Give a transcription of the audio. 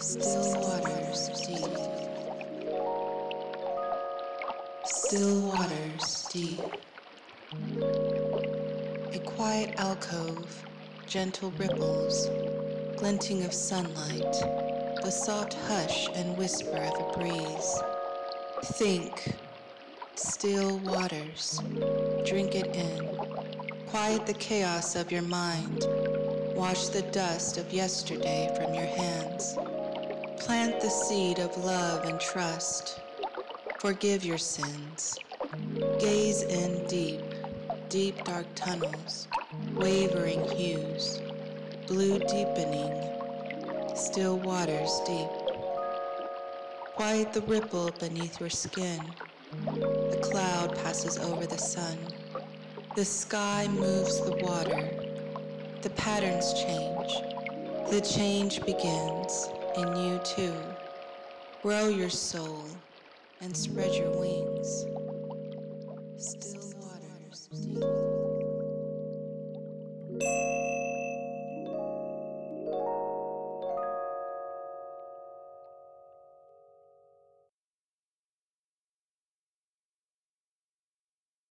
Still waters deep. Still waters deep. A quiet alcove, gentle ripples, glinting of sunlight, the soft hush and whisper of a breeze. Think, still waters, drink it in. Quiet the chaos of your mind. Wash the dust of yesterday from your hands. Plant the seed of love and trust. Forgive your sins. Gaze in deep, deep dark tunnels, wavering hues, blue deepening, still waters deep. Quiet the ripple beneath your skin. The cloud passes over the sun. The sky moves the water. The patterns change. The change begins in you too. Grow your soul and spread your wings. Still.